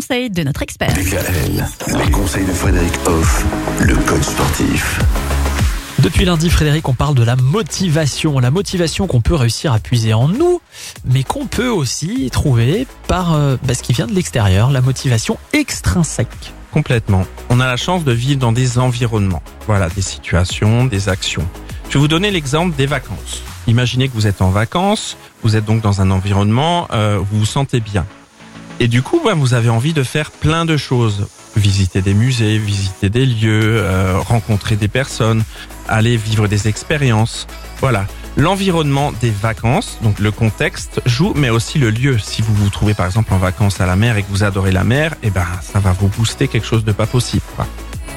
conseils de notre expert. DKL, les conseils de Frédéric Hoff, le coach sportif. Depuis lundi, Frédéric, on parle de la motivation. La motivation qu'on peut réussir à puiser en nous, mais qu'on peut aussi trouver par euh, bah, ce qui vient de l'extérieur, la motivation extrinsèque. Complètement. On a la chance de vivre dans des environnements. Voilà, des situations, des actions. Je vais vous donner l'exemple des vacances. Imaginez que vous êtes en vacances, vous êtes donc dans un environnement, euh, vous vous sentez bien. Et du coup, vous avez envie de faire plein de choses. Visiter des musées, visiter des lieux, euh, rencontrer des personnes, aller vivre des expériences. Voilà. L'environnement des vacances, donc le contexte joue, mais aussi le lieu. Si vous vous trouvez par exemple en vacances à la mer et que vous adorez la mer, eh ben ça va vous booster quelque chose de pas possible.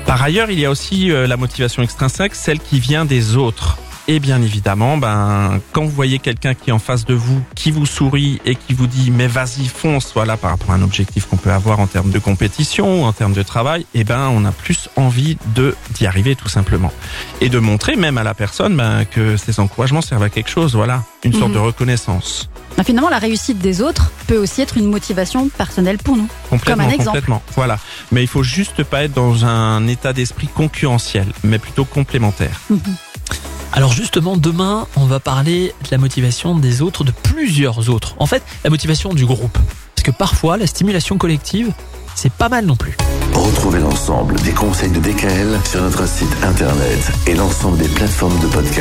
Par ailleurs, il y a aussi euh, la motivation extrinsèque, celle qui vient des autres. Et bien évidemment, ben quand vous voyez quelqu'un qui est en face de vous, qui vous sourit et qui vous dit mais vas-y fonce, voilà par rapport à un objectif qu'on peut avoir en termes de compétition ou en termes de travail, eh ben on a plus envie de d'y arriver tout simplement et de montrer même à la personne ben, que ces encouragements servent à quelque chose, voilà, une sorte Mhm. de reconnaissance. Ah, Finalement, la réussite des autres peut aussi être une motivation personnelle pour nous. Complètement, Comme un exemple. complètement. Voilà. Mais il faut juste pas être dans un état d'esprit concurrentiel, mais plutôt complémentaire. Alors justement, demain, on va parler de la motivation des autres, de plusieurs autres. En fait, la motivation du groupe. Parce que parfois, la stimulation collective, c'est pas mal non plus. Retrouvez l'ensemble des conseils de DKL sur notre site internet et l'ensemble des plateformes de podcast.